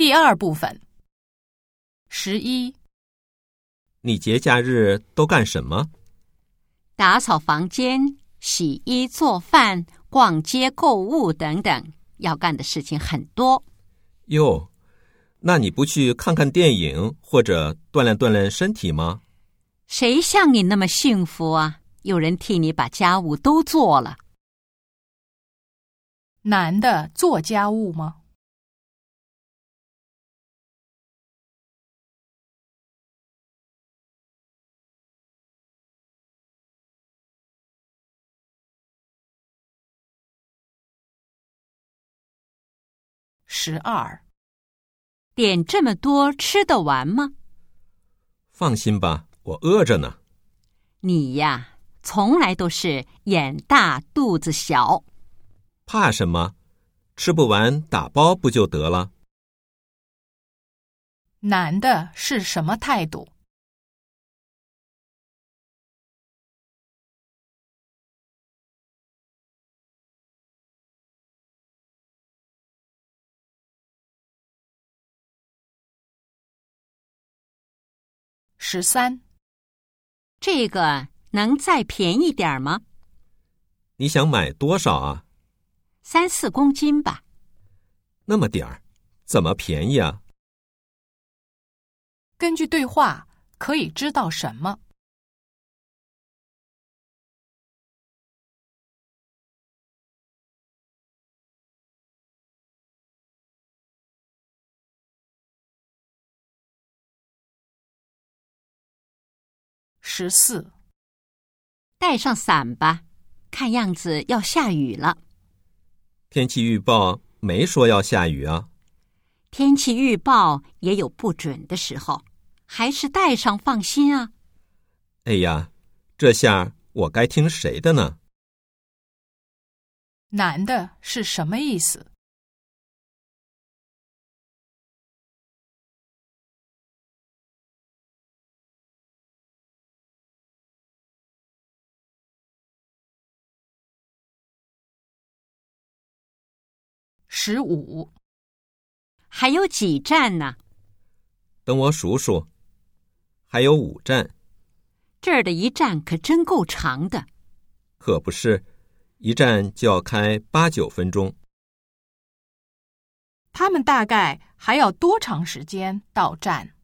第二部分。十一，你节假日都干什么？打扫房间、洗衣、做饭、逛街、购物等等，要干的事情很多。哟，那你不去看看电影或者锻炼锻炼身体吗？谁像你那么幸福啊？有人替你把家务都做了。男的做家务吗？十二，点这么多吃得完吗？放心吧，我饿着呢。你呀，从来都是眼大肚子小。怕什么？吃不完打包不就得了？男的是什么态度？十三，这个能再便宜点儿吗？你想买多少啊？三四公斤吧。那么点儿，怎么便宜啊？根据对话可以知道什么？十四，带上伞吧，看样子要下雨了。天气预报没说要下雨啊。天气预报也有不准的时候，还是带上放心啊。哎呀，这下我该听谁的呢？男的是什么意思？十五，还有几站呢？等我数数，还有五站。这儿的一站可真够长的。可不是，一站就要开八九分钟。他们大概还要多长时间到站？